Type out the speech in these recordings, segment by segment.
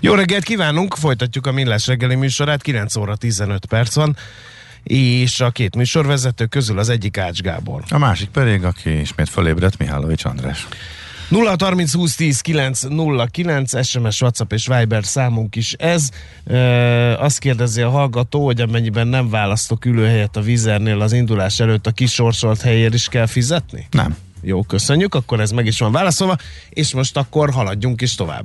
Jó reggelt kívánunk, folytatjuk a Millás reggeli műsorát, 9 óra 15 perc van, és a két műsorvezető közül az egyik Ács Gábor. A másik pedig, aki ismét fölébredt, Mihálovics András. 0 30 20 10 9 0 9 SMS, WhatsApp és Viber számunk is ez. E, azt kérdezi a hallgató, hogy amennyiben nem választok ülőhelyet a vizernél az indulás előtt a kisorsolt helyért is kell fizetni? Nem. Jó, köszönjük, akkor ez meg is van válaszolva, és most akkor haladjunk is tovább.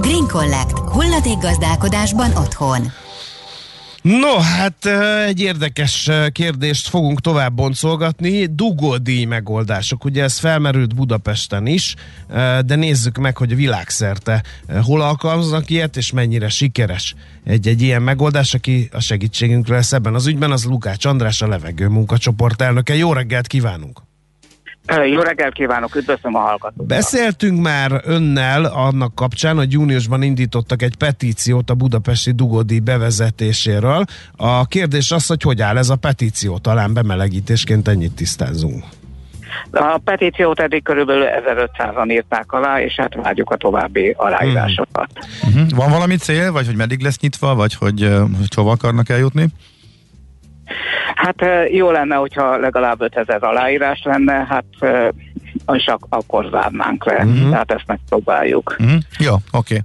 Green Collect. Hulladék gazdálkodásban otthon. No, hát egy érdekes kérdést fogunk tovább boncolgatni. Dugódíj megoldások. Ugye ez felmerült Budapesten is, de nézzük meg, hogy világszerte hol alkalmaznak ilyet, és mennyire sikeres egy-egy ilyen megoldás, aki a segítségünkre lesz ebben az ügyben, az Lukács András, a levegő munkacsoport elnöke. Jó reggelt kívánunk! Jó reggelt kívánok, üdvözlöm a hallgatókat. Beszéltünk már önnel annak kapcsán, hogy júniusban indítottak egy petíciót a budapesti dugódi bevezetéséről. A kérdés az, hogy hogy áll ez a petíció, talán bemelegítésként ennyit tisztázunk. A petíciót eddig körülbelül 1500-an írták alá, és hát várjuk a további aláírásokat. Hmm. Uh-huh. Van valami cél, vagy hogy meddig lesz nyitva, vagy hogy, hogy hova akarnak eljutni? Hát jó lenne, hogyha legalább 5000 aláírás lenne, hát és ak- akkor zárnánk le. Uh-huh. Tehát ezt megpróbáljuk. Uh-huh. Jó, oké. Okay.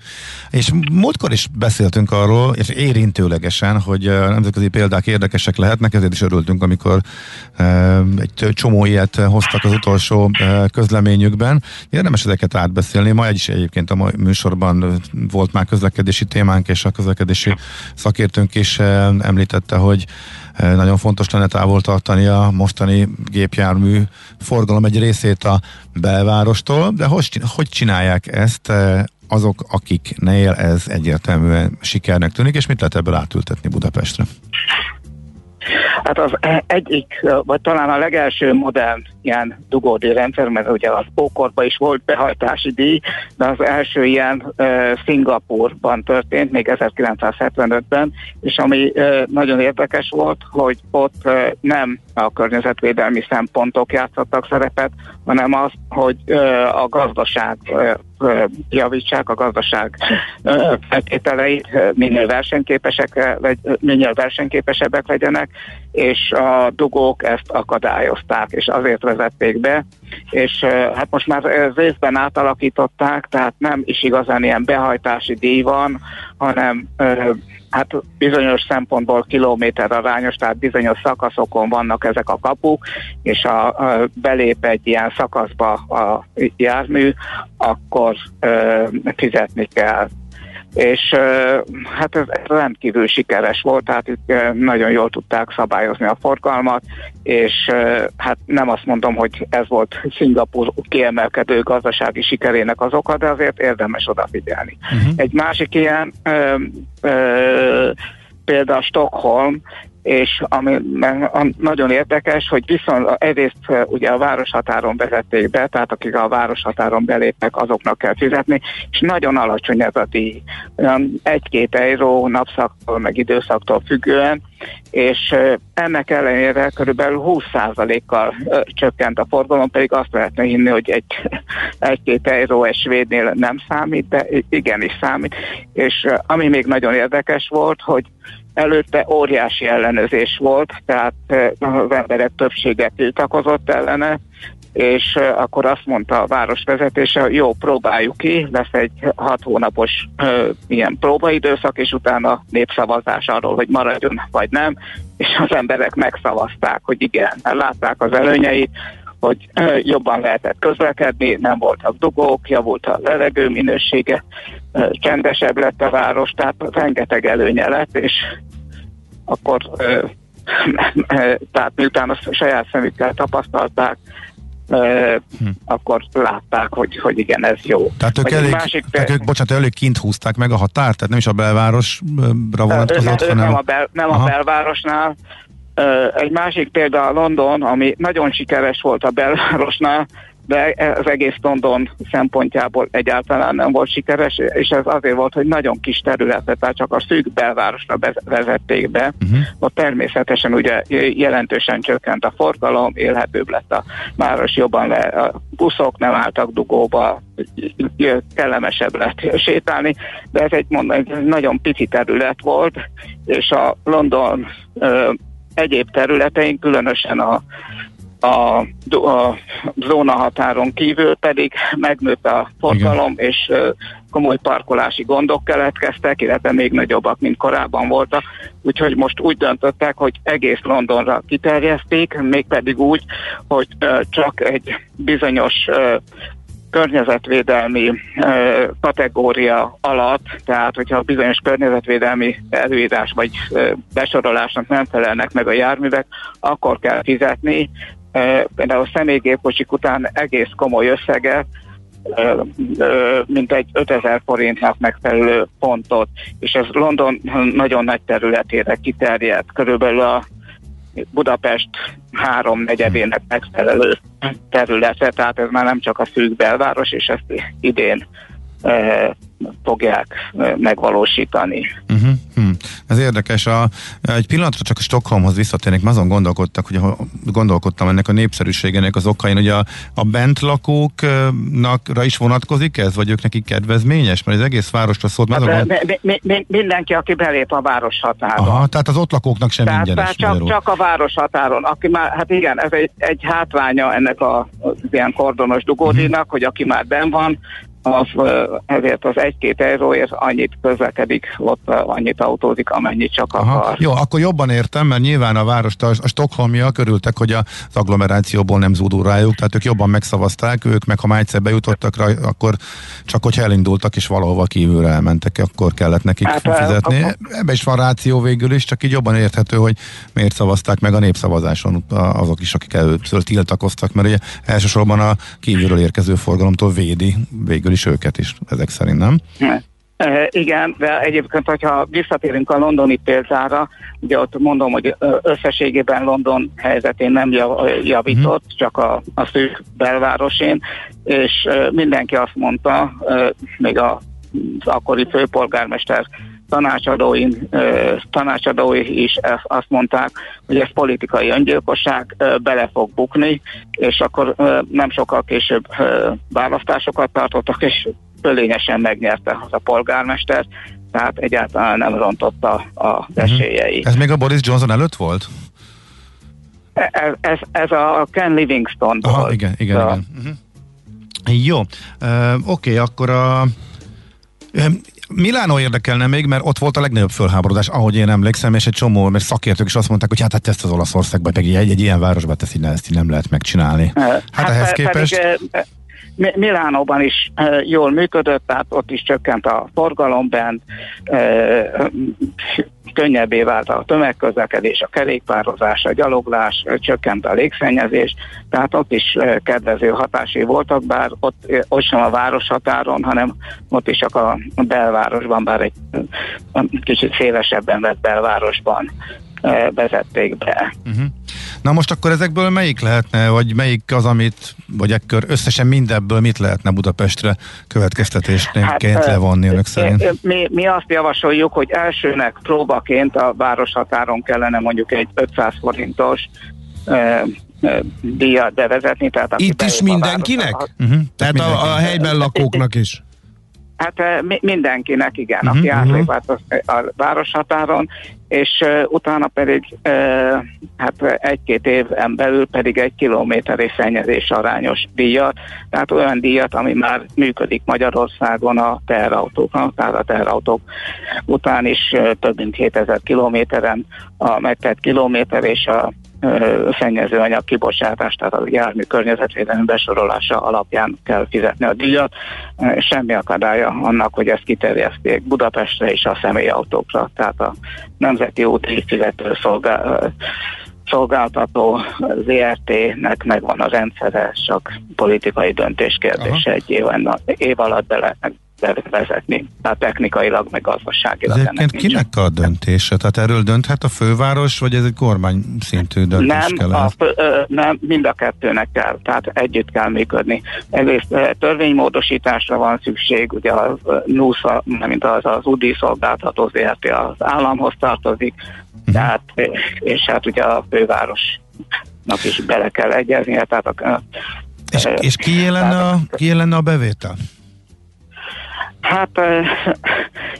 És múltkor is beszéltünk arról, és érintőlegesen, hogy nemzetközi példák érdekesek lehetnek, ezért is örültünk, amikor uh, egy csomó ilyet hoztak az utolsó uh, közleményükben. Érdemes ezeket átbeszélni. Ma egy is egyébként a műsorban volt már közlekedési témánk, és a közlekedési szakértőnk is uh, említette, hogy nagyon fontos lenne távol tartani a mostani gépjármű forgalom egy részét a belvárostól, de hogy, csinálják ezt azok, akiknél ez egyértelműen sikernek tűnik, és mit lehet ebből átültetni Budapestre? Hát az egyik, vagy talán a legelső modern ilyen dugódi rendszer, mert ugye az ókorban is volt behajtási díj, de az első ilyen uh, Szingapurban történt, még 1975-ben, és ami uh, nagyon érdekes volt, hogy ott uh, nem a környezetvédelmi szempontok játszottak szerepet, hanem az, hogy uh, a gazdaság uh, javítsák a gazdaság feltételeit, minél versenyképesek, minél versenyképesebbek legyenek, és a dugók ezt akadályozták, és azért vezették be, és hát most már részben átalakították, tehát nem is igazán ilyen behajtási díj van, hanem hát bizonyos szempontból kilométer arányos, tehát bizonyos szakaszokon vannak ezek a kapuk, és a, a belép egy ilyen szakaszba a jármű, akkor ö, fizetni kell és hát ez rendkívül sikeres volt, tehát ők nagyon jól tudták szabályozni a forgalmat, és hát nem azt mondom, hogy ez volt Szingapur kiemelkedő gazdasági sikerének az oka, de azért érdemes odafigyelni. Uh-huh. Egy másik ilyen ö, ö, például Stockholm, és ami nagyon érdekes, hogy viszont egyrészt ugye a városhatáron vezették be, tehát akik a városhatáron belépnek, azoknak kell fizetni, és nagyon alacsony ez a díj. Egy-két euró napszaktól, meg időszaktól függően, és ennek ellenére körülbelül 20%-kal csökkent a forgalom, pedig azt lehetne hinni, hogy egy, egy-két euró egy svédnél nem számít, de igenis számít. És ami még nagyon érdekes volt, hogy előtte óriási ellenőrzés volt, tehát az emberek többsége tiltakozott ellene, és akkor azt mondta a városvezetése, hogy jó, próbáljuk ki, lesz egy hat hónapos ö, ilyen próbaidőszak, és utána népszavazás arról, hogy maradjon vagy nem, és az emberek megszavazták, hogy igen, látták az előnyeit, hogy ö, jobban lehetett közlekedni, nem voltak dugók, javult a levegő minősége, ö, csendesebb lett a város, tehát rengeteg előnye lett, és akkor tehát miután azt saját szemükkel tapasztalták, hm. akkor látták, hogy, hogy igen, ez jó. Tehát ők, elég, másik, tehát ők, bocsánat, elég kint húzták meg a határt, tehát nem is a belvárosra vonatkozott, hanem... Nem a, bel, nem a belvárosnál. Egy másik példa a London, ami nagyon sikeres volt a belvárosnál, de az egész London szempontjából egyáltalán nem volt sikeres, és ez azért volt, hogy nagyon kis területet, tehát csak a szűk belvárosra vezették be. Uh-huh. Ott természetesen ugye jelentősen csökkent a forgalom, élhetőbb lett a város, jobban le, a buszok nem álltak dugóba, kellemesebb lett sétálni, de ez egy, mondom, egy nagyon pici terület volt, és a London ö, egyéb területein, különösen a a, a zóna határon kívül pedig megnőtt a forgalom, Igen. és komoly parkolási gondok keletkeztek, illetve még nagyobbak, mint korábban voltak. Úgyhogy most úgy döntöttek, hogy egész Londonra kiterjeszték, mégpedig úgy, hogy csak egy bizonyos környezetvédelmi ö, kategória alatt, tehát hogyha bizonyos környezetvédelmi előírás vagy ö, besorolásnak nem felelnek meg a járművek, akkor kell fizetni, például személygépkocsik után egész komoly összeget, mint egy 5000 forintnak megfelelő pontot, és ez London nagyon nagy területére kiterjedt, körülbelül a Budapest három negyedének megfelelő területe, tehát ez már nem csak a szűk belváros, és ezt idén fogják megvalósítani. Uh-huh. Ez érdekes. A, egy pillanatra csak a Stockholmhoz visszatérnék, mert azon gondolkodtak, hogy gondolkodtam ennek a népszerűségének az okain, hogy a, a bentlakóknakra is vonatkozik ez, vagy ők nekik kedvezményes? Mert az egész városra szólt. Hát, azon... mi, mi, mi, mindenki, aki belép a város határon. Aha, tehát az ott lakóknak sem tehát, ingyenes. Tehát csak, csak a város határon. Aki már, hát igen, ez egy, egy hátránya ennek a, az ilyen kordonos dugódinak, uh-huh. hogy aki már ben van, az, ezért az egy-két euróért annyit közlekedik, ott annyit autózik, amennyit csak Aha. akar. Jó, akkor jobban értem, mert nyilván a város, a, a Stockholmiak örültek, hogy az agglomerációból nem zúdul rájuk, tehát ők jobban megszavazták, ők meg ha már egyszer bejutottak rá, akkor csak hogyha elindultak és valahova kívülre elmentek, akkor kellett nekik hát, fizetni. Akkor... Ebbe is van ráció végül is, csak így jobban érthető, hogy miért szavazták meg a népszavazáson azok is, akik először tiltakoztak, mert ugye elsősorban a kívülről érkező forgalomtól védi végül is őket is, ezek szerint, nem? E, igen, de egyébként, hogyha visszatérünk a londoni példára, ugye ott mondom, hogy összességében London helyzetén nem javított, uh-huh. csak a, a szűk belvárosén, és mindenki azt mondta, még a, az akkori főpolgármester tanácsadóin, tanácsadói is azt mondták, hogy ez politikai öngyilkosság, bele fog bukni, és akkor nem sokkal később választásokat tartottak, és fölényesen megnyerte az a polgármester, tehát egyáltalán nem rontotta a mhm. esélyei. Ez még a Boris Johnson előtt volt? Ez, ez, ez a Ken Livingston Aha, volt. igen, igen, a... igen. Uh-huh. Jó, uh, oké, okay, akkor a Milánó érdekelne még, mert ott volt a legnagyobb fölháborodás, ahogy én emlékszem, és egy csomó mert szakértők is azt mondták, hogy hát, hát ezt az Olaszországban, meg egy, egy ilyen városban ezt így, ezt így nem lehet megcsinálni. Hát, hát ehhez képest... Pedig, Milánóban is jól működött, tehát ott is csökkent a forgalom bent, könnyebbé vált a tömegközlekedés, a kerékpározás, a gyaloglás, csökkent a légszennyezés, tehát ott is kedvező hatásai voltak, bár ott, ott sem a városhatáron, hanem ott is csak a belvárosban, bár egy kicsit szélesebben vett belvárosban vezették be. Uh-huh. Na most akkor ezekből melyik lehetne, vagy melyik az, amit, vagy ekkor összesen mindebből mit lehetne Budapestre következtetésként hát, levonni önök szerint? Mi, mi azt javasoljuk, hogy elsőnek próbaként a városhatáron kellene mondjuk egy 500 forintos díjat bevezetni. Tehát Itt is mindenkinek? A, uh-huh. Tehát a, a helyben lakókóknak is? Hát mindenkinek, igen, uh-huh, aki átlép át a, a városhatáron, és uh, utána pedig uh, hát egy-két éven belül pedig egy kilométeri szennyezés arányos díjat, tehát olyan díjat, ami már működik Magyarországon a teherautóknak, tehát a teherautók után is uh, több mint 7000 kilométeren a megtett kilométer és a szennyezőanyag kibocsátás, tehát a jármű környezetvédelmi besorolása alapján kell fizetni a díjat. Semmi akadálya annak, hogy ezt kiterjeszték Budapestre és a személyautókra, tehát a Nemzeti Úti Fizető Szolgál szolgáltató ZRT-nek megvan a rendszere, csak politikai döntés kérdése egy év, év alatt be lehetnek vezetni. Tehát technikailag, meg gazdaságilag. Ez egyébként kinek a döntése? Tehát erről dönthet a főváros, vagy ez egy kormány szintű döntés nem, kell? A, ö, nem, mind a kettőnek kell, tehát együtt kell működni. Egyrészt törvénymódosításra van szükség, ugye az NUSA, mint az, az UDI szolgáltató ZRT az államhoz tartozik, uh-huh. tehát, és hát ugye a fővárosnak is bele kell egyeznie, tehát a, és, és ki lenne, a, ki lenne a bevétel? Hát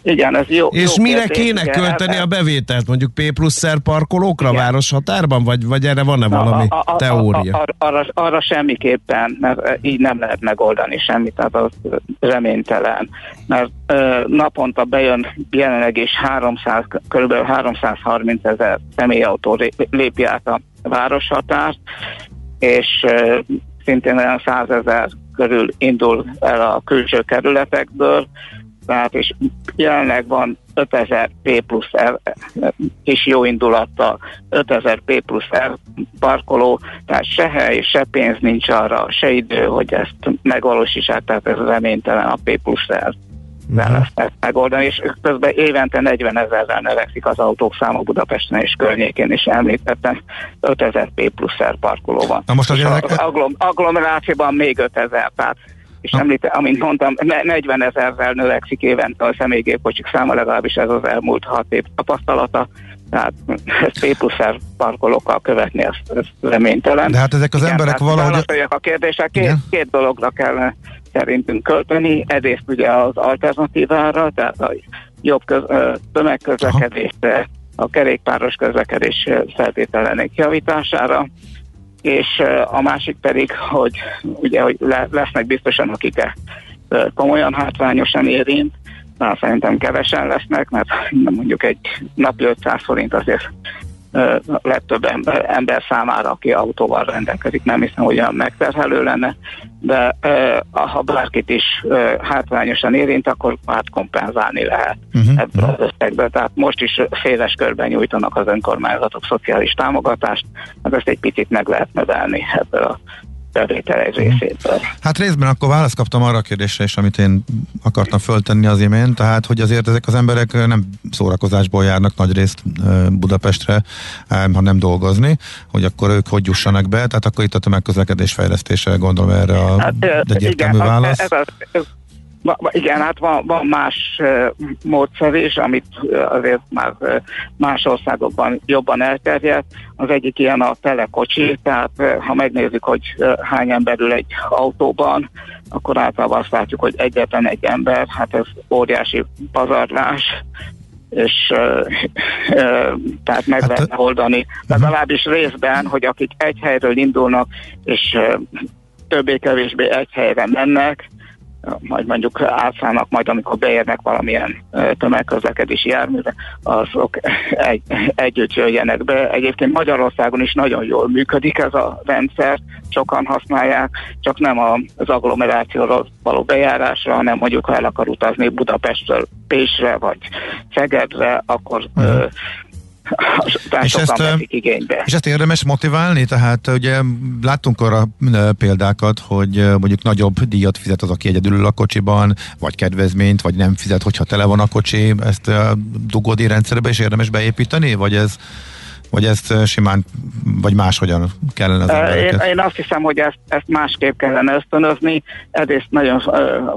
igen, ez jó. És jó mire kérdés, kéne igen, költeni hát, a bevételt? Mondjuk P plusz parkolókra igen. városhatárban? Vagy, vagy erre van-e valami a, a, a, teória? A, a, arra, arra semmiképpen, mert így nem lehet megoldani semmit, tehát az reménytelen. Mert ö, naponta bejön jelenleg is 300, kb. 330 ezer személyautó lépi át a városhatárt, és ö, szintén olyan 100 ezer körül indul el a külső kerületekből, tehát és jelenleg van 5000 P plusz R kis jó indulattal 5000 P plusz R parkoló, tehát se hely, se pénz nincs arra, se idő, hogy ezt megvalósítsák, tehát ez reménytelen a P plusz R uh-huh. lesz ezt megoldani, és közben évente 40 ezerrel növekszik az autók száma Budapesten és környékén, és említettem 5000 P plusz R parkoló van. Na most az, ezek... az agglom, agglomerációban még 5000, tehát és Na. említe, amint mondtam, 40 ezerrel növekszik évente a személygépkocsik száma, legalábbis ez az elmúlt hat év tapasztalata, tehát ezt P plusz R parkolókkal követni, ez, ez reménytelen. De hát ezek az Igen, emberek valahogy... a kérdések, két, két dologra kellene szerintünk költeni. Egyrészt ugye az alternatívára, tehát a jobb köz, tömegközlekedésre, a kerékpáros közlekedés feltételenek javítására, és a másik pedig, hogy ugye, hogy lesznek biztosan, akik komolyan hátrányosan érint, már szerintem kevesen lesznek, mert mondjuk egy napi 500 forint azért legtöbb ember, ember számára, aki autóval rendelkezik, nem hiszem, hogy olyan megterhelő lenne, de ha bárkit is hátrányosan érint, akkor hát kompenzálni lehet uh-huh. ebből az összegből. Tehát most is széles körben nyújtanak az önkormányzatok szociális támogatást, hát ezt egy picit meg lehet növelni ebből a bevétel egy részétől. Hát részben akkor választ kaptam arra a kérdésre is, amit én akartam föltenni az imént, tehát hogy azért ezek az emberek nem szórakozásból járnak nagy részt Budapestre, hanem dolgozni, hogy akkor ők hogy jussanak be, tehát akkor itt a tömegközlekedés fejlesztése gondolom erre a hát, egyértelmű igen, válasz. Ez, ez, igen, hát van, van más módszer is, amit azért már más országokban jobban elterjedt. Az egyik ilyen a telekocsi, tehát ha megnézzük, hogy hány ember ül egy autóban, akkor általában azt látjuk, hogy egyetlen egy ember, hát ez óriási pazarlás, és uh, uh, tehát meg hát, lehet oldani, legalábbis részben, hogy akik egy helyről indulnak, és többé-kevésbé egy helyre mennek, majd mondjuk átszállnak majd, amikor beérnek valamilyen tömegközlekedési járműre, azok egy, együtt jöjjenek be. Egyébként Magyarországon is nagyon jól működik ez a rendszer, sokan használják, csak nem az agglomerációról való bejárásra, hanem mondjuk ha el akar utazni Budapestről Pésre vagy Szegedre, akkor uh-huh és ezt, igénybe. és ezt érdemes motiválni? Tehát ugye láttunk arra példákat, hogy mondjuk nagyobb díjat fizet az, aki egyedül ül a kocsiban, vagy kedvezményt, vagy nem fizet, hogyha tele van a kocsi. Ezt a dugódi rendszerbe is érdemes beépíteni, vagy ez vagy ezt simán, vagy máshogyan kellene az embereket? Én, én azt hiszem, hogy ezt, ezt másképp kellene ösztönözni. Egyrészt nagyon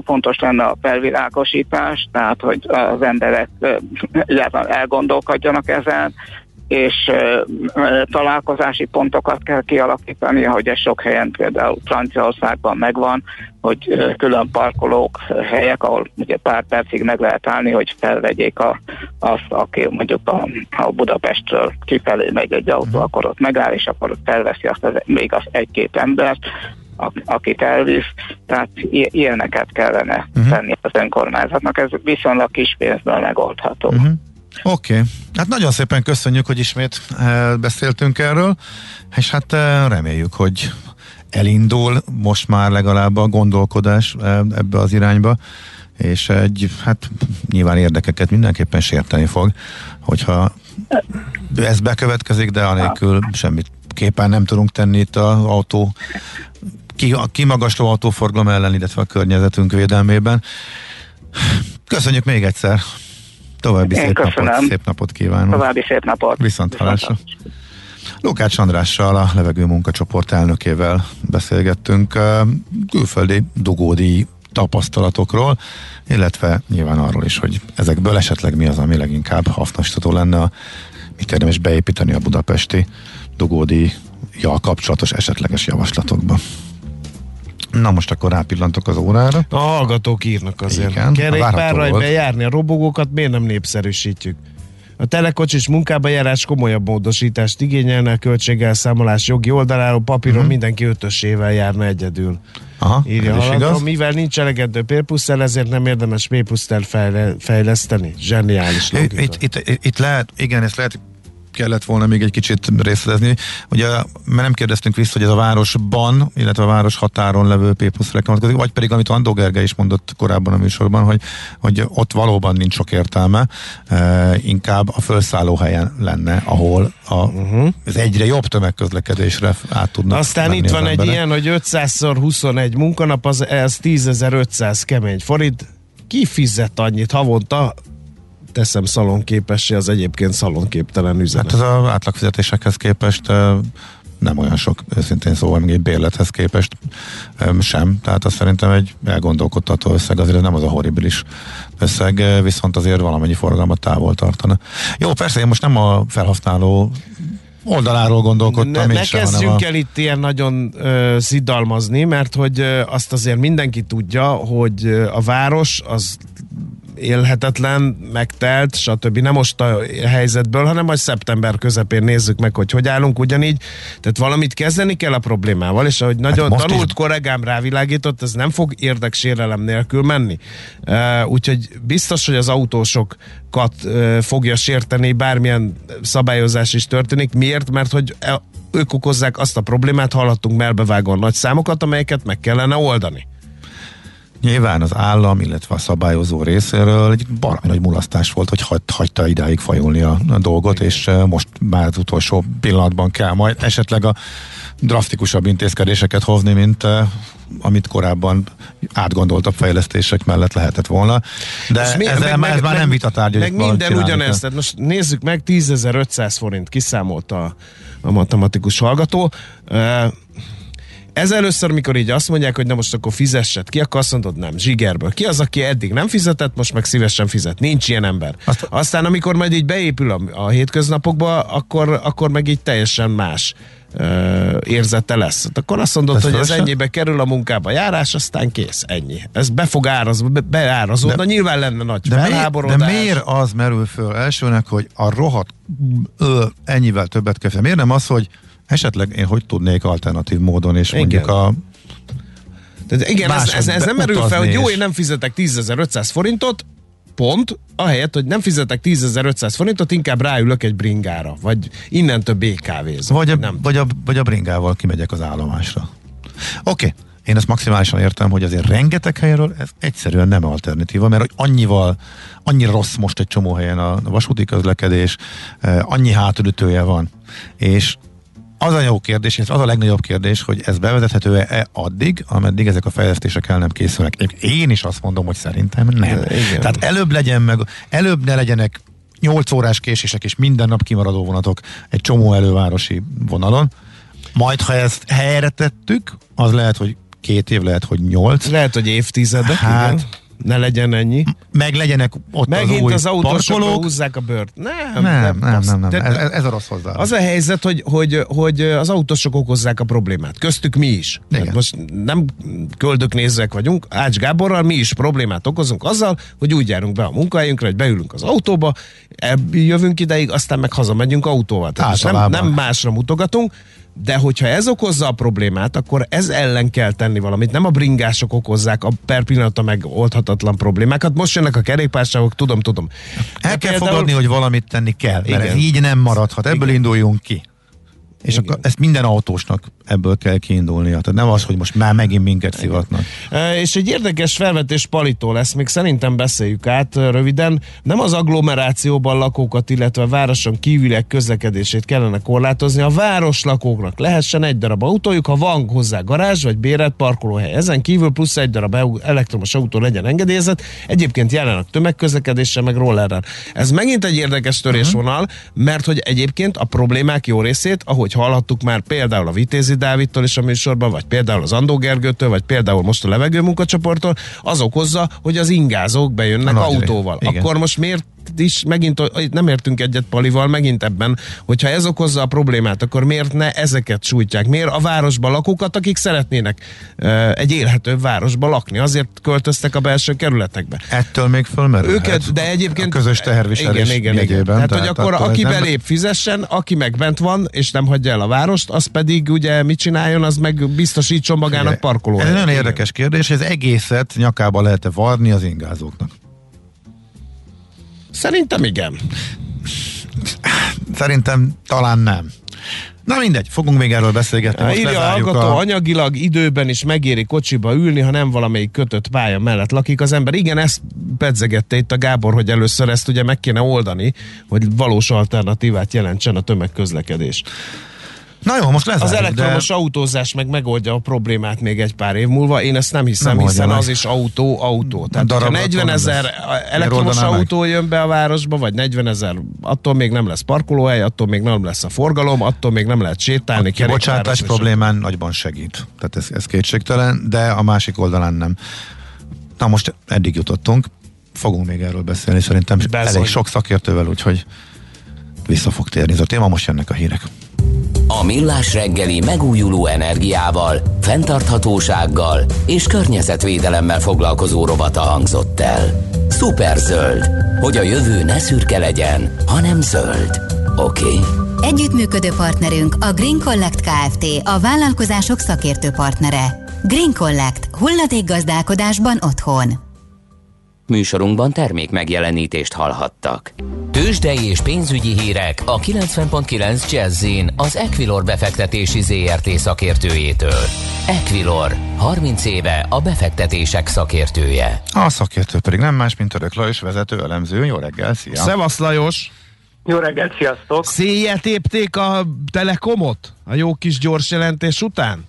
fontos lenne a felvilágosítás, tehát hogy az emberek elgondolkodjanak ezen, és találkozási pontokat kell kialakítani, hogy ez sok helyen például Franciaországban megvan, hogy külön parkolók, helyek, ahol ugye pár percig meg lehet állni, hogy felvegyék a, azt, aki mondjuk a, a Budapestről kifelé megy egy autó, uh-huh. akkor ott megáll, és akkor ott felveszi azt az, még az egy-két embert, akit elvisz, tehát ilyeneket kellene uh-huh. tenni az önkormányzatnak, ez viszonylag kis pénzből megoldható. Uh-huh. Oké, okay. hát nagyon szépen köszönjük, hogy ismét eh, beszéltünk erről, és hát eh, reméljük, hogy elindul most már legalább a gondolkodás eh, ebbe az irányba, és egy, hát nyilván érdekeket mindenképpen sérteni fog, hogyha ez bekövetkezik, de anélkül semmit képen nem tudunk tenni itt az autó kimagasló autóforgalom ellen, illetve a környezetünk védelmében. Köszönjük még egyszer! További szép napot, szép napot kívánok. További szép napot. Viszont hallásra. Lukács Andrással, a levegő munkacsoport elnökével beszélgettünk külföldi dugódi tapasztalatokról, illetve nyilván arról is, hogy ezekből esetleg mi az, ami leginkább hasznosítható lenne, a, mit érdemes beépíteni a budapesti dugódi kapcsolatos esetleges javaslatokba. Na most akkor rápillantok az órára. A hallgatók írnak azért. Igen, Kerékpárra bejárni a robogókat miért nem népszerűsítjük? A telekocsis munkába járás komolyabb módosítást igényelne, a költségelszámolás jogi oldaláról papíron uh-huh. mindenki ötösével járna egyedül. Aha, Írja ez igaz. Mivel nincs elegendő pérpusztel, ezért nem érdemes mépusztel fejleszteni. Zseniális logika. Itt, itt, itt, itt lehet, igen, ezt lehet kellett volna még egy kicsit részletezni. Ugye, mert nem kérdeztünk vissza, hogy ez a városban, illetve a város határon levő P-pluszra vonatkozik, vagy pedig, amit Andó Gergely is mondott korábban a műsorban, hogy, hogy ott valóban nincs sok értelme, e, inkább a felszálló helyen lenne, ahol a, uh-huh. ez egyre jobb tömegközlekedésre át tudnak Aztán itt van egy ilyen, hogy 500-szor 21 munkanap, az, ez 10.500 kemény forint, ki fizet annyit havonta teszem szalonképessé az egyébként szalonképtelen üzenet. Hát ez az átlagfizetésekhez képest nem olyan sok, őszintén szóval még egy bérlethez képest sem, tehát azt szerintem egy elgondolkodtató összeg, azért nem az a horribilis összeg, viszont azért valamennyi forgalmat távol tartana. Jó, persze én most nem a felhasználó oldaláról gondolkodtam. Ne, ne kezdjünk el itt ilyen nagyon ö, szidalmazni, mert hogy ö, azt azért mindenki tudja, hogy ö, a város az élhetetlen, megtelt, stb. Nem most a helyzetből, hanem majd szeptember közepén nézzük meg, hogy hogy állunk ugyanígy. Tehát valamit kezdeni kell a problémával, és ahogy nagyon hát tanult is... kollégám rávilágított, ez nem fog érdeksérelem nélkül menni. Úgyhogy biztos, hogy az autósokat fogja sérteni, bármilyen szabályozás is történik. Miért? Mert hogy e, ők okozzák azt a problémát, hallottunk melbevágón nagy számokat, amelyeket meg kellene oldani. Nyilván az állam, illetve a szabályozó részéről egy baromi nagy mulasztás volt, hogy hagy, hagyta idáig fajulni a, dolgot, és most már az utolsó pillanatban kell majd esetleg a drasztikusabb intézkedéseket hozni, mint amit korábban átgondoltabb fejlesztések mellett lehetett volna. De ez, ez, meg, ez már nem vitatárgy. Meg minden ugyanezt. Tehát most nézzük meg, 10.500 forint kiszámolta a, a matematikus hallgató. Uh, ez először, mikor így azt mondják, hogy na most akkor fizesset ki, akkor azt mondod, nem, zsigerből. Ki az, aki eddig nem fizetett, most meg szívesen fizet. Nincs ilyen ember. Azt... Aztán, amikor majd így beépül a, a hétköznapokba, akkor, akkor meg így teljesen más érzete lesz. Akkor azt mondod, ez hogy ez ennyibe kerül a munkába járás, aztán kész, ennyi. Ez be fog áraz, be, beárazódni, nyilván lenne nagy de felháborodás. Miért, de miért az merül föl elsőnek, hogy a rohadt ö, ennyivel többet kell Miért nem az, hogy Esetleg én hogy tudnék alternatív módon, és igen. mondjuk a tehát igen, ez, ez, ez nem merül fel, hogy jó, én nem fizetek 10.500 forintot, pont, ahelyett, hogy nem fizetek 10.500 forintot, inkább ráülök egy bringára, vagy innentől BKV-zom. Vagy a, nem. vagy, a, vagy a bringával kimegyek az állomásra. Oké, okay. én ezt maximálisan értem, hogy azért rengeteg helyről ez egyszerűen nem alternatíva, mert hogy annyival, annyira rossz most egy csomó helyen a vasúti közlekedés, eh, annyi hátulütője van, és az a jó kérdés, és az a legnagyobb kérdés, hogy ez bevezethető-e addig, ameddig ezek a fejlesztések el nem készülnek. Én is azt mondom, hogy szerintem nem. Igen. Tehát előbb legyen meg, előbb ne legyenek 8 órás késések és minden nap kimaradó vonatok egy csomó elővárosi vonalon. Majd, ha ezt helyre tettük, az lehet, hogy két év, lehet, hogy nyolc. Lehet, hogy évtizedek, hát, igen ne legyen ennyi. Meg legyenek ott Megint az új az autósok parkolók. húzzák a bört. Nem, Nem, nem, nem, nem. De- Ez, ez a rossz hozzá. Az a helyzet, hogy, hogy, hogy az autósok okozzák a problémát. Köztük mi is. Igen. Tehát most nem köldöknézőek vagyunk, Ács Gáborral mi is problémát okozunk azzal, hogy úgy járunk be a munkahelyünkre, hogy beülünk az autóba, jövünk ideig, aztán meg hazamegyünk autóval. Tehát nem, nem másra mutogatunk, de hogyha ez okozza a problémát, akkor ez ellen kell tenni valamit. Nem a bringások okozzák a per pillanata megoldhatatlan problémákat. Most jönnek a kerékpárságok, tudom, tudom. El De kell például- fogadni, hogy valamit tenni kell, mert Igen. ez így nem maradhat. Ebből Igen. induljunk ki. És Igen. akkor ezt minden autósnak ebből kell kiindulnia. Tehát nem az, hogy most már megint minket szivatnak. E, És egy érdekes felvetés Palitól lesz, még szerintem beszéljük át e, röviden. Nem az agglomerációban lakókat, illetve a városon kívüliek közlekedését kellene korlátozni. A város lakóknak lehessen egy darab autójuk, ha van hozzá garázs vagy bérelt parkolóhely. Ezen kívül plusz egy darab elektromos autó legyen engedélyezett. Egyébként jelenek tömegközlekedéssel, meg rollerrel. Ez megint egy érdekes törésvonal, mert hogy egyébként a problémák jó részét, ahogy hallhattuk már például a Vitézi Dávidtól is a műsorban, vagy például az Andó Gergőtől, vagy például most a levegő munkacsoporttól, az okozza, hogy az ingázók bejönnek A autóval. Igen. Akkor most miért is megint, itt nem értünk egyet Palival, megint ebben, hogyha ez okozza a problémát, akkor miért ne ezeket sújtják? Miért a városban lakókat, akik szeretnének uh, egy élhetőbb városban lakni? Azért költöztek a belső kerületekbe. Ettől még fölmerül. Őket, de egyébként... A közös teherviselés igen, igen, igen. jegyében. Tehát, hogy akkor aki nem- belép, fizessen, aki meg bent van, és nem hagyja el a várost, az pedig ugye mit csináljon, az meg biztosítson magának parkoló. Ez nagyon érdekes kérdés, ez egészet nyakába lehet-e varni az ingázóknak? Szerintem igen. Szerintem talán nem. Na mindegy, fogunk még erről beszélgetni. Most Írja a hallgató, a... anyagilag időben is megéri kocsiba ülni, ha nem valamelyik kötött pálya mellett lakik az ember. Igen, ezt pedzegette itt a Gábor, hogy először ezt ugye meg kéne oldani, hogy valós alternatívát jelentsen a tömegközlekedés. Na jó, most lezárjuk. Az elektromos de... autózás meg megoldja a problémát még egy pár év múlva. Én ezt nem hiszem, Nem hiszen az is autó, autó. Tehát, ha darabra 40 nem ezer elektromos oldaná meg. autó jön be a városba, vagy 40 ezer, attól még nem lesz parkolóhely, attól még nem lesz a forgalom, attól még nem lehet sétálni. A kibocsátás problémán nagyban segít. Tehát ez, ez kétségtelen, de a másik oldalán nem. Na most eddig jutottunk. Fogunk még erről beszélni, szerintem Bezony. elég sok szakértővel, úgyhogy vissza fog térni ez a téma. Most jönnek a hírek. A Millás reggeli megújuló energiával, fenntarthatósággal és környezetvédelemmel foglalkozó rovata hangzott el. Superzöld, hogy a jövő ne szürke legyen, hanem zöld. Oké? Okay? Együttműködő partnerünk a Green Collect Kft. A vállalkozások szakértő partnere. Green Collect. Hulladékgazdálkodásban otthon. Műsorunkban termék megjelenítést hallhattak. Tőzsdei és pénzügyi hírek a 90.9 Jazzin az Equilor befektetési ZRT szakértőjétől. Equilor, 30 éve a befektetések szakértője. A szakértő pedig nem más, mint Török Lajos vezető elemző. Jó reggel, szia! Szevasz Lajos! Jó reggelt, sziasztok! Széjjel tépték a Telekomot a jó kis gyors jelentés után?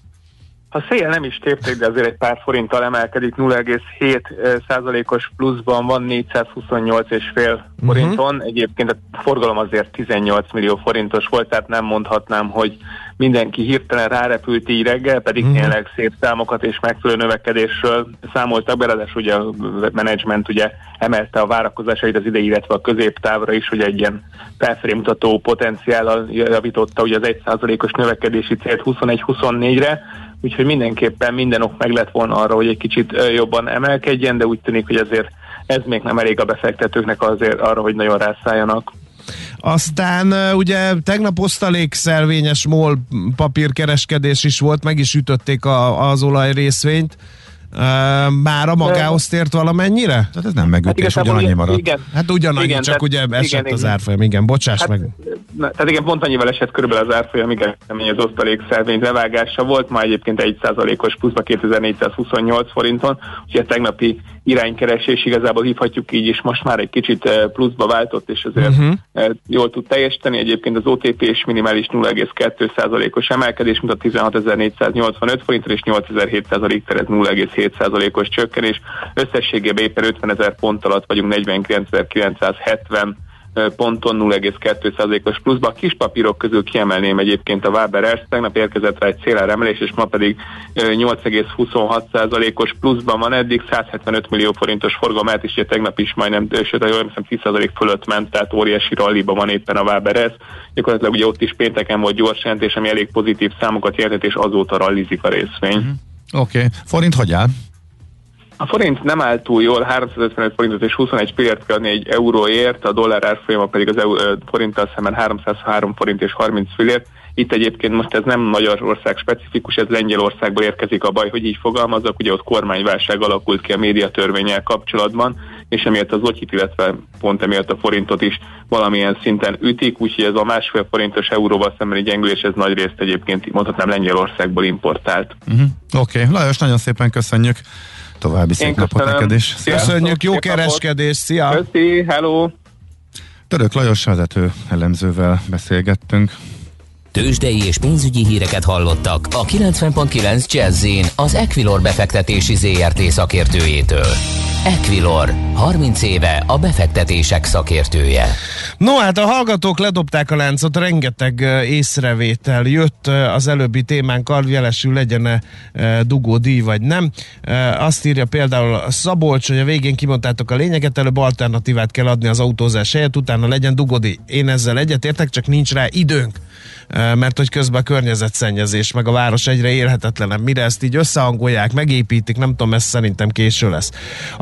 A szél nem is tépték, de azért egy pár forinttal emelkedik, 0,7 százalékos pluszban van 428,5 forinton. Egyébként a forgalom azért 18 millió forintos volt, tehát nem mondhatnám, hogy mindenki hirtelen rárepült így reggel, pedig uh-huh. tényleg szép számokat és megfelelő növekedésről számoltak be, ráadásul ugye a menedzsment ugye emelte a várakozásait az idei, illetve a középtávra is, hogy egy ilyen felfelé mutató potenciállal javította ugye az 1%-os növekedési célt 21-24-re, úgyhogy mindenképpen minden ok meg lett volna arra, hogy egy kicsit jobban emelkedjen, de úgy tűnik, hogy azért ez még nem elég a befektetőknek azért arra, hogy nagyon rászálljanak. Aztán ugye tegnap osztalékszelvényes MOL papírkereskedés is volt, meg is ütötték a, az olaj részvényt. Már a magához tért valamennyire? Tehát ez nem megütés, Hát ugyanannyi maradt. Igen, Hát ugyanannyi, Igen, csak tehát- ugye esett igen, az árfolyam, igen, bocsáss Hát, meg. na, tehát igen, pont annyival esett körülbelül az árfolyam, igen, kemény az osztalékszelvény levágása volt, ma egyébként 1%-os pluszba 2428 forinton, úgyhogy a tegnapi iránykeresés igazából hívhatjuk így is, most már egy kicsit eh, pluszba váltott, és azért uh-huh. jól tud teljesíteni. Egyébként az OTP és minimális 0,2%-os emelkedés, mint a 16.485 forintra és 8.700 a Richter, ez 0,7%-os csökkenés. Összességében éppen 50 ezer pont alatt vagyunk, 49.970 ponton 0,2%-os pluszba. A kis papírok közül kiemelném egyébként a Waber tegnap érkezett rá egy széleremelés, és ma pedig 8,26%-os pluszban van eddig, 175 millió forintos forgalmát is, tegnap is majdnem, sőt, jól hiszem 10% fölött ment, tehát óriási ralliba van éppen a Waber Gyakorlatilag ugye ott is pénteken volt gyors jelentés, ami elég pozitív számokat jelentett, és azóta rallizik a részvény. Uh-huh. Oké, okay. forint hogy áll? A forint nem áll túl jól, 355 forintot és 21 pillért kell adni egy euróért, a dollár árfolyama pedig az EU, forinttal szemben 303 forint és 30 fillért. Itt egyébként most ez nem Magyarország specifikus, ez Lengyelországból érkezik a baj, hogy így fogalmazok, ugye ott kormányválság alakult ki a médiatörvényel kapcsolatban, és emiatt az otyit, illetve pont emiatt a forintot is valamilyen szinten ütik, úgyhogy ez a másfél forintos euróval szembeni gyengülés, ez nagy részt egyébként mondhatnám Lengyelországból importált. Uh-huh. Oké, okay. Lajos, nagyon szépen köszönjük. További szép napot neked is. Köszönjük, jó kereskedés, szia! Köszi, hello! Török Lajos vezető elemzővel beszélgettünk. Tőzsdei és pénzügyi híreket hallottak a 90.9 jazz az Equilor befektetési ZRT szakértőjétől. Equilor, 30 éve a befektetések szakértője. No hát a hallgatók ledobták a láncot, rengeteg észrevétel jött az előbbi témánkkal, jelesül legyen-e dugódíj vagy nem. Azt írja például Szabolcs, hogy a végén kimondtátok a lényeget, előbb alternatívát kell adni az autózás helyett, utána legyen dugódíj. Én ezzel egyetértek, csak nincs rá időnk mert hogy közben a környezetszennyezés, meg a város egyre élhetetlenebb. Mire ezt így összehangolják, megépítik, nem tudom, ez szerintem késő lesz.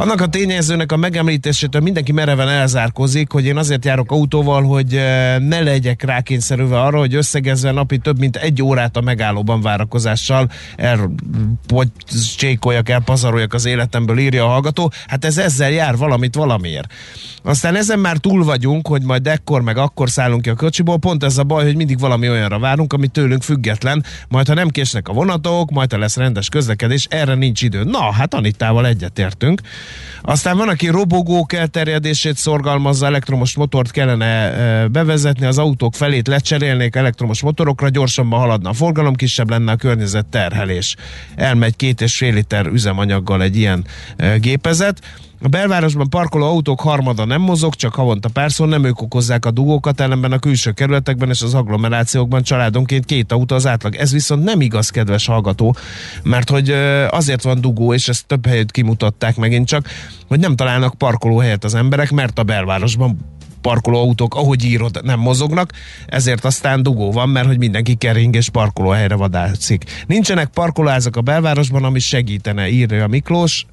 Annak a tényezőnek a megemlítésétől mindenki mereven elzárkozik, hogy én azért járok autóval, hogy ne legyek rákényszerülve arra, hogy összegezve napi több mint egy órát a megállóban várakozással elcsékoljak, elpazaroljak az életemből, írja a hallgató. Hát ez ezzel jár valamit valamiért. Aztán ezen már túl vagyunk, hogy majd ekkor meg akkor szállunk ki a kocsiból, pont ez a baj, hogy mindig valami olyanra várunk, ami tőlünk független, majd ha nem késnek a vonatok, majd ha lesz rendes közlekedés, erre nincs idő. Na, hát Anitával egyetértünk. Aztán van, aki robogók elterjedését szorgalmazza, elektromos motort kellene bevezetni, az autók felét lecserélnék elektromos motorokra, gyorsabban haladna a forgalom, kisebb lenne a környezet terhelés. Elmegy két és fél liter üzemanyaggal egy ilyen gépezet. A belvárosban parkoló autók harmada nem mozog, csak havonta párszor nem ők okozzák a dugókat, ellenben a külső kerületekben és az agglomerációkban családonként két autó az átlag. Ez viszont nem igaz, kedves hallgató, mert hogy azért van dugó, és ezt több helyet kimutatták megint csak, hogy nem találnak parkolóhelyet az emberek, mert a belvárosban parkolóautók, ahogy írod, nem mozognak, ezért aztán dugó van, mert hogy mindenki kering és parkolóhelyre vadászik. Nincsenek parkolóházak a belvárosban, ami segítene, írja Miklós.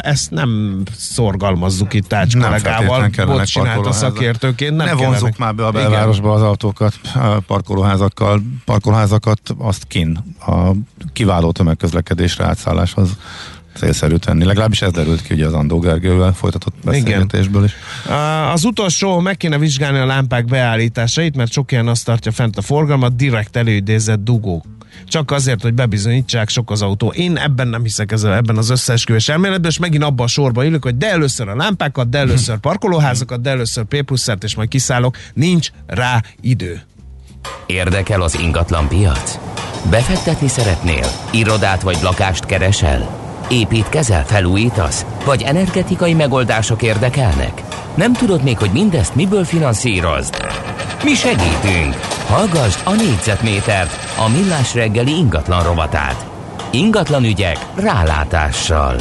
Ezt nem szorgalmazzuk itt Tács kollégával. Bocs csinált a szakértőként. Nem ne vonzuk már be a belvárosba Igen. az autókat, parkolóházakkal, parkolóházakat, azt kin a kiváló tömegközlekedésre átszálláshoz célszerű tenni. Legalábbis ez derült ki ugye az Andó Gergővel folytatott beszélgetésből is. Az utolsó, meg kéne vizsgálni a lámpák beállításait, mert sok ilyen azt tartja fent a forgalmat, direkt előidézett dugók csak azért, hogy bebizonyítsák sok az autó. Én ebben nem hiszek ezzel, ebben az összeesküvés elméletben, és megint abban a sorba ülök, hogy de először a lámpákat, de először parkolóházakat, de először P pluszert, és majd kiszállok. Nincs rá idő. Érdekel az ingatlan piac? Befektetni szeretnél? Irodát vagy lakást keresel? Építkezel, felújítasz? Vagy energetikai megoldások érdekelnek? Nem tudod még, hogy mindezt miből finanszírozd? Mi segítünk! Hallgassd a négyzetmétert, a millás reggeli ingatlan rovatát. Ingatlan ügyek rálátással.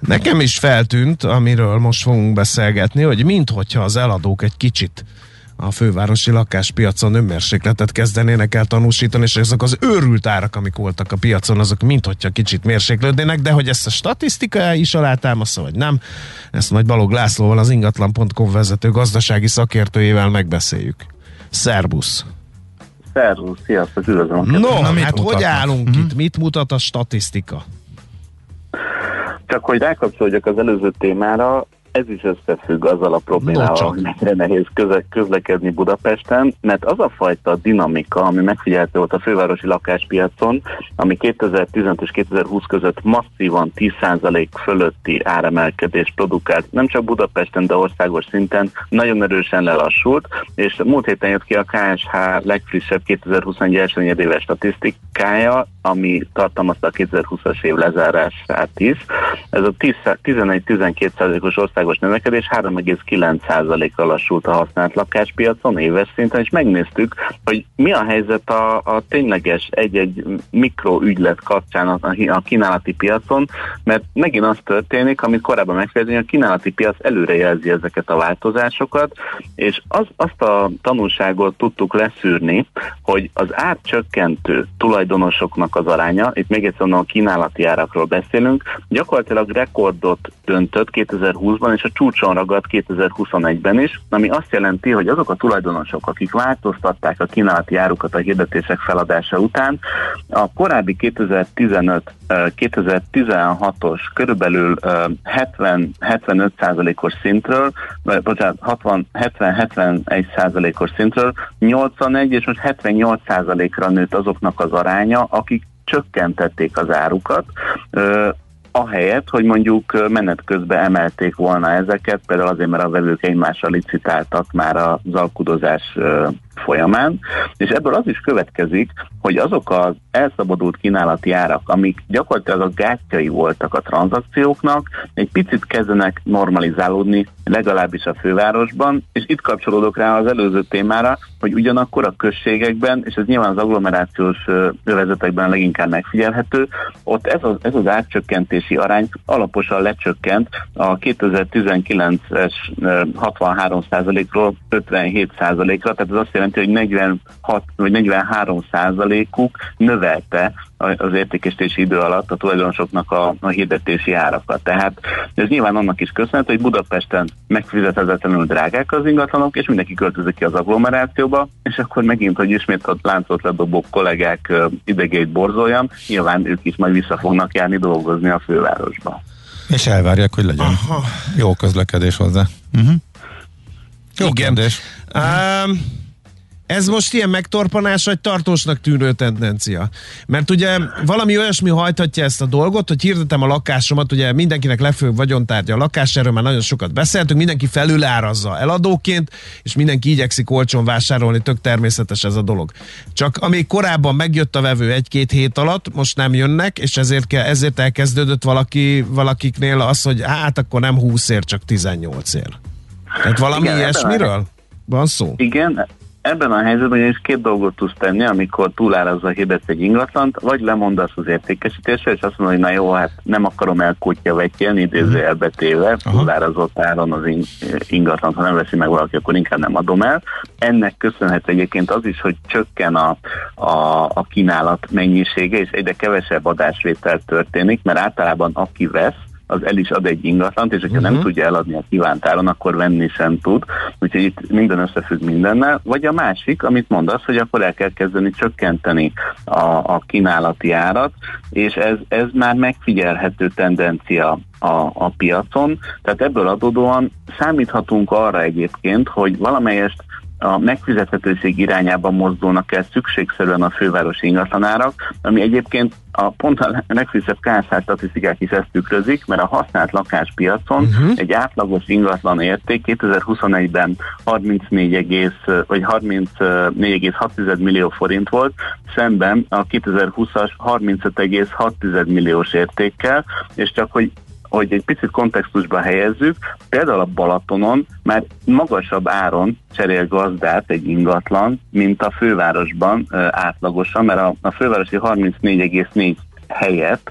Nekem is feltűnt, amiről most fogunk beszélgetni, hogy minthogyha az eladók egy kicsit a fővárosi lakáspiacon önmérsékletet kezdenének el tanúsítani, és ezek az őrült árak, amik voltak a piacon, azok mint hogyha kicsit mérséklődnének, de hogy ezt a statisztika is alátámaszza, vagy nem, ezt majd Balog Lászlóval, az ingatlan.com vezető gazdasági szakértőjével megbeszéljük. Szerbusz! Szervusz, sziasztok, üdvözlöm. No, Na, hát mutatnak? hogy állunk uh-huh. itt? Mit mutat a statisztika? Csak hogy rákapcsolódjak az előző témára, ez is összefügg azzal a problémával, hogy mennyire nehéz köze- közlekedni Budapesten, mert az a fajta dinamika, ami megfigyelhető volt a fővárosi lakáspiacon, ami 2015 és 2020 között masszívan 10% fölötti áremelkedés produkált, nem csak Budapesten, de országos szinten nagyon erősen lelassult, és múlt héten jött ki a KSH legfrissebb 2021 első éves statisztikája, ami tartalmazta a 2020-as év lezárását is. Ez a 11-12%-os ország országos növekedés 3,9%-ra lassult a használt lakáspiacon éves szinten, és megnéztük, hogy mi a helyzet a, a tényleges egy-egy mikroügylet kapcsán a, a kínálati piacon, mert megint az történik, amit korábban megfejezünk, a kínálati piac előrejelzi ezeket a változásokat, és az, azt a tanulságot tudtuk leszűrni, hogy az árcsökkentő tulajdonosoknak az aránya, itt még egyszer a kínálati árakról beszélünk, gyakorlatilag rekordot döntött 2020-ban, és a csúcson ragadt 2021-ben is, ami azt jelenti, hogy azok a tulajdonosok, akik változtatták a kínálati árukat a hirdetések feladása után, a korábbi 2015-2016-os körülbelül 70-75%-os szintről, vagy bocsánat, 70-71%-os szintről 81 és most 78%-ra nőtt azoknak az aránya, akik csökkentették az árukat, ahelyett, hogy mondjuk menet közben emelték volna ezeket, például azért, mert a vevők egymással licitáltak már az alkudozás folyamán, és ebből az is következik, hogy azok az elszabadult kínálati árak, amik gyakorlatilag a gátjai voltak a tranzakcióknak, egy picit kezdenek normalizálódni, legalábbis a fővárosban, és itt kapcsolódok rá az előző témára, hogy ugyanakkor a községekben, és ez nyilván az agglomerációs övezetekben leginkább megfigyelhető, ott ez az, ez az átcsökkentési arány alaposan lecsökkent a 2019-es 63%-ról 57%-ra, tehát ez azt jelenti, hogy 46 vagy 43 százalékuk növelte az értékesítési idő alatt a tulajdonosoknak a, a hirdetési árakat. Tehát ez nyilván annak is köszönhető, hogy Budapesten megfizethetetlenül drágák az ingatlanok, és mindenki költözik ki az agglomerációba, és akkor megint, hogy ismét a láncot ledobó kollégák idegét borzoljam, nyilván ők is majd vissza fognak járni dolgozni a fővárosba. És elvárják, hogy legyen Aha. jó közlekedés hozzá. Uh-huh. Jó Igen. kérdés. Um, ez most ilyen megtorpanás, vagy tartósnak tűnő tendencia? Mert ugye valami olyasmi hajthatja ezt a dolgot, hogy hirdetem a lakásomat, ugye mindenkinek lefőbb vagyontárgya a lakás, erről már nagyon sokat beszéltünk, mindenki felülárazza eladóként, és mindenki igyekszik olcsón vásárolni, tök természetes ez a dolog. Csak amíg korábban megjött a vevő egy-két hét alatt, most nem jönnek, és ezért, kell, ezért elkezdődött valaki, valakiknél az, hogy hát akkor nem 20 ér, csak 18 ér. Tehát valami Igen, ilyesmiről? Van szó? Igen, Ebben a helyzetben is két dolgot tudsz tenni, amikor túlárazva hirdetsz egy ingatlant, vagy lemondasz az értékesítésre, és azt mondod, hogy na jó, hát nem akarom elkutya vetjen, idézőjelbe téve, túlárazott áron az ingatlant, ha nem veszi meg valaki, akkor inkább nem adom el. Ennek köszönhet egyébként az is, hogy csökken a, a, a kínálat mennyisége, és egyre kevesebb adásvétel történik, mert általában aki vesz, az el is ad egy ingatlant, és hogyha uh-huh. nem mhm. tudja eladni a kívánt áron, akkor venni sem tud. Úgyhogy itt minden összefügg mindennel. Vagy a másik, amit mondasz, hogy akkor el kell kezdeni csökkenteni a, a kínálati árat, és ez, ez már megfigyelhető tendencia a, a piacon. Tehát ebből adódóan számíthatunk arra egyébként, hogy valamelyest a megfizethetőség irányában mozdulnak el szükségszerűen a fővárosi ingatlanárak, ami egyébként a pont a legfrissebb KSH statisztikák is ezt tükrözik, mert a használt lakáspiacon uh-huh. egy átlagos ingatlan érték 2021-ben 34, vagy 34,6 millió forint volt, szemben a 2020-as 35,6 milliós értékkel, és csak hogy hogy egy picit kontextusba helyezzük, például a Balatonon már magasabb áron cserél gazdát egy ingatlan, mint a fővárosban átlagosan, mert a, a fővárosi 34,4 helyett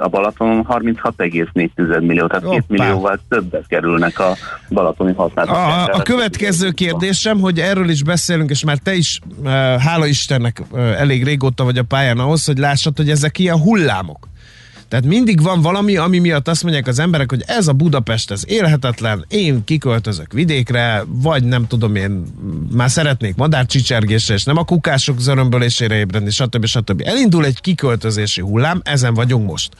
a Balatonon 36,4 millió, tehát 2 millióval többet kerülnek a balatoni használatok. A, a következő kérdésem, hogy erről is beszélünk, és már te is, hála Istennek, elég régóta vagy a pályán ahhoz, hogy lássad, hogy ezek ilyen hullámok. Tehát mindig van valami, ami miatt azt mondják az emberek, hogy ez a Budapest, ez élhetetlen, én kiköltözök vidékre, vagy nem tudom én, már szeretnék madárcsicsergésre, és nem a kukások zörömbölésére ébredni, stb. stb. Elindul egy kiköltözési hullám, ezen vagyunk most.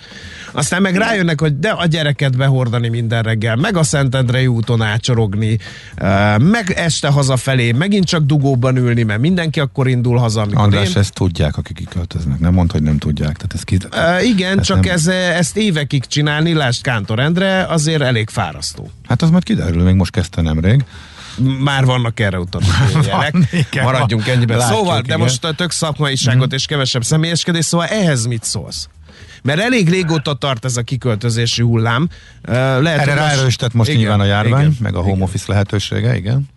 Aztán meg rájönnek, hogy de a gyereket behordani minden reggel, meg a Szentendrei úton ácsorogni, meg este hazafelé, megint csak dugóban ülni, mert mindenki akkor indul haza, amikor András, én... ezt tudják, akik kiköltöznek. Nem mond, hogy nem tudják. Tehát ez ki... uh, igen, csak. Ez ez, ezt évekig csinálni, lásd Kántor Endre, azért elég fárasztó. Hát az majd kiderül, még most kezdte nemrég. Már vannak erre utaló jelek. Maradjunk ennyiben. Látjuk, szóval, igen. de most a tök szakmaiságot mm. és kevesebb személyeskedés, szóval ehhez mit szólsz? Mert elég régóta tart ez a kiköltözési hullám. Lehet, Erre ráerősített most igen, nyilván a járvány, igen, meg a home igen. office lehetősége, igen.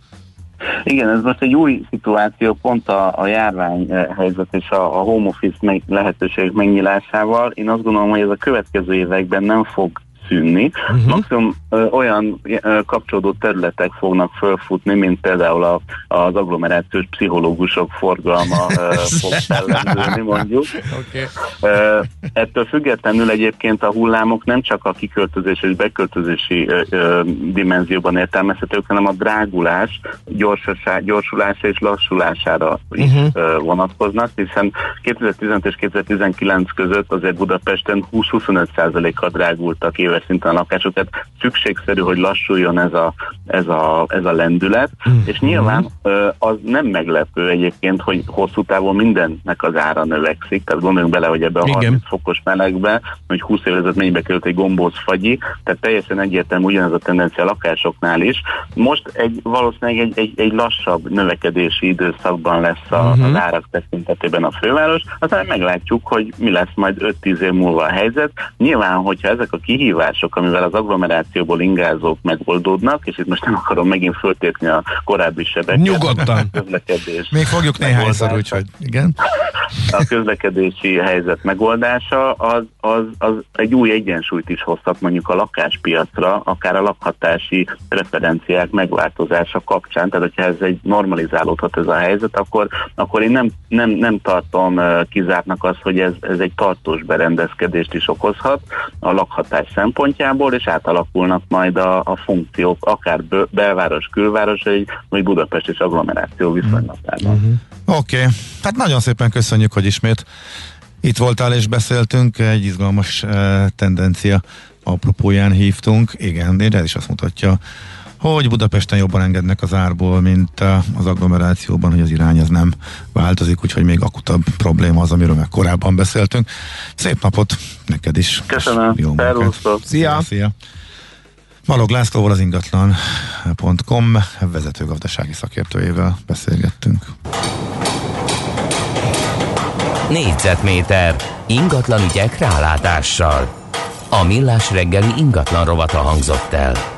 Igen, ez most egy új szituáció, pont a, a járvány helyzet és a, a home office meg, lehetőségek megnyilásával. Én azt gondolom, hogy ez a következő években nem fog szűnni. Uh-huh. Maximum ö, olyan ö, kapcsolódó területek fognak fölfutni, mint például a, az agglomerációs pszichológusok forgalma ö, fog fellendülni, mondjuk. Okay. Ö, ettől függetlenül egyébként a hullámok nem csak a kiköltözés és beköltözési ö, ö, dimenzióban értelmezhetők, hanem a drágulás, gyorsasá, gyorsulása és lassulására is uh-huh. ö, vonatkoznak, hiszen 2015 és 2019 között azért Budapesten 20-25%-kal drágultak éves szinten a lakások, tehát szükségszerű, hogy lassuljon ez a, ez a, ez a lendület, mm. és nyilván az nem meglepő egyébként, hogy hosszú távon mindennek az ára növekszik, tehát gondoljunk bele, hogy ebbe a Igen. 30 fokos melegbe, hogy 20 évvel ezelőtt mennyibe került egy gombóc fagyi, tehát teljesen egyértelmű ugyanez a tendencia a lakásoknál is. Most egy valószínűleg egy, egy, egy lassabb növekedési időszakban lesz a, uh-huh. az árak tekintetében a főváros, aztán meglátjuk, hogy mi lesz majd 5-10 év múlva a helyzet. Nyilván, hogyha ezek a kihívások kihívások, amivel az agglomerációból ingázók megoldódnak, és itt most nem akarom megint föltépni a korábbi sebeket. Nyugodtan. Még fogjuk néhányszor, úgyhogy igen. A közlekedési helyzet megoldása az, az, az egy új egyensúlyt is hozhat mondjuk a lakáspiacra, akár a lakhatási preferenciák megváltozása kapcsán, tehát hogyha ez egy normalizálódhat ez a helyzet, akkor, akkor én nem, nem, nem tartom kizártnak azt, hogy ez, ez egy tartós berendezkedést is okozhat a lakhatás szempontjából, és átalakulnak majd a, a funkciók, akár belváros, külváros, vagy Budapest és agglomeráció viszonylatában. Uh-huh. Oké, okay. hát nagyon szépen köszönjük, hogy ismét itt voltál és beszéltünk, egy izgalmas uh, tendencia apropóján hívtunk. Igen, ez is azt mutatja, hogy Budapesten jobban engednek az árból, mint az agglomerációban, hogy az irány ez nem változik, úgyhogy még akutabb probléma az, amiről meg korábban beszéltünk. Szép napot neked is. Köszönöm. Jó Szia. Szia. Balog Lászlóval az ingatlan.com vezető gazdasági szakértőjével beszélgettünk. Négyzetméter ingatlan ügyek rálátással. A millás reggeli ingatlan rovata hangzott el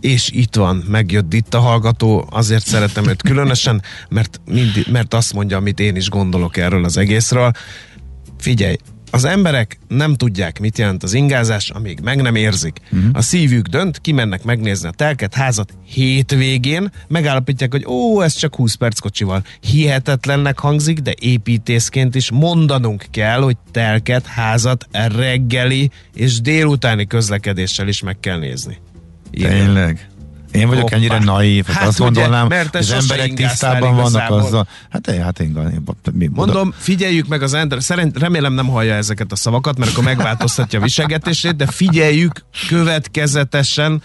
és itt van, megjött itt a hallgató, azért szeretem őt különösen, mert, mindig, mert azt mondja, amit én is gondolok erről az egészről. Figyelj, az emberek nem tudják, mit jelent az ingázás, amíg meg nem érzik. Uh-huh. A szívük dönt, kimennek megnézni a telket házat hétvégén, megállapítják, hogy ó, ez csak 20 perc kocsival. Hihetetlennek hangzik, de építészként is mondanunk kell, hogy telket, házat reggeli és délutáni közlekedéssel is meg kell nézni. Tényleg? Én vagyok Hoppá. ennyire naív, hát azt ugye, gondolnám, mert az emberek tisztában vannak azzal. Hát, én, hát én, én mi, Mondom, figyeljük meg az Endre, szerint remélem nem hallja ezeket a szavakat, mert akkor megváltoztatja a viselgetését, de figyeljük következetesen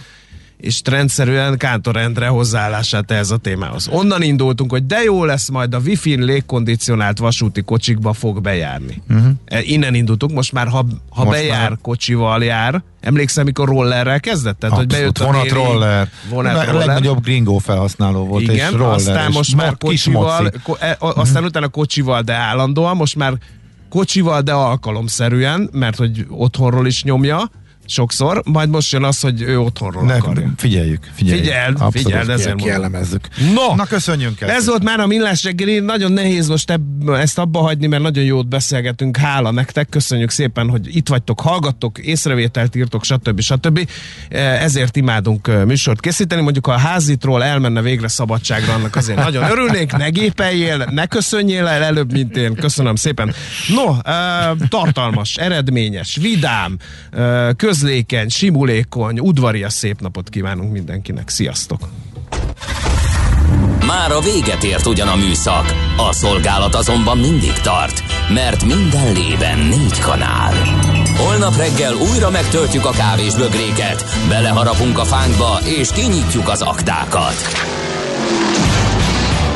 és rendszerűen Kántor Endre hozzáállását ez a témához. Onnan indultunk, hogy de jó lesz majd a wifi légkondicionált vasúti kocsikba fog bejárni. Uh-huh. Innen indultunk, most már ha, ha most bejár már... kocsival jár, emlékszem, mikor rollerrel kezdett? Tehát, Abszolút, hogy bejött a vonat téli, roller. Vonat a roller. legnagyobb gringó felhasználó volt, Igen, és roller. aztán most már kocsival, ko, e, aztán uh-huh. utána kocsival, de állandóan, most már kocsival, de alkalomszerűen, mert hogy otthonról is nyomja, sokszor, majd most jön az, hogy ő otthonról ne, akarja. Figyeljük, figyeljük. Figyeld, Abszolút figyeld, ezért jellemezzük. No, Na köszönjünk ezt. Ez volt már a millás reggeli, nagyon nehéz most ebb, ezt abba hagyni, mert nagyon jót beszélgetünk, hála nektek, köszönjük szépen, hogy itt vagytok, hallgattok, észrevételt írtok, stb. stb. E, ezért imádunk e, műsort készíteni, mondjuk ha a házitról elmenne végre szabadságra, annak azért nagyon örülnék, ne gépeljél, ne köszönjél el előbb, mint én, köszönöm szépen. No, e, tartalmas, eredményes, vidám, köz közlékeny, simulékony, udvarias szép napot kívánunk mindenkinek. Sziasztok! Már a véget ért ugyan a műszak, a szolgálat azonban mindig tart, mert minden lében négy kanál. Holnap reggel újra megtöltjük a kávés bögréket, beleharapunk a fánkba és kinyitjuk az aktákat.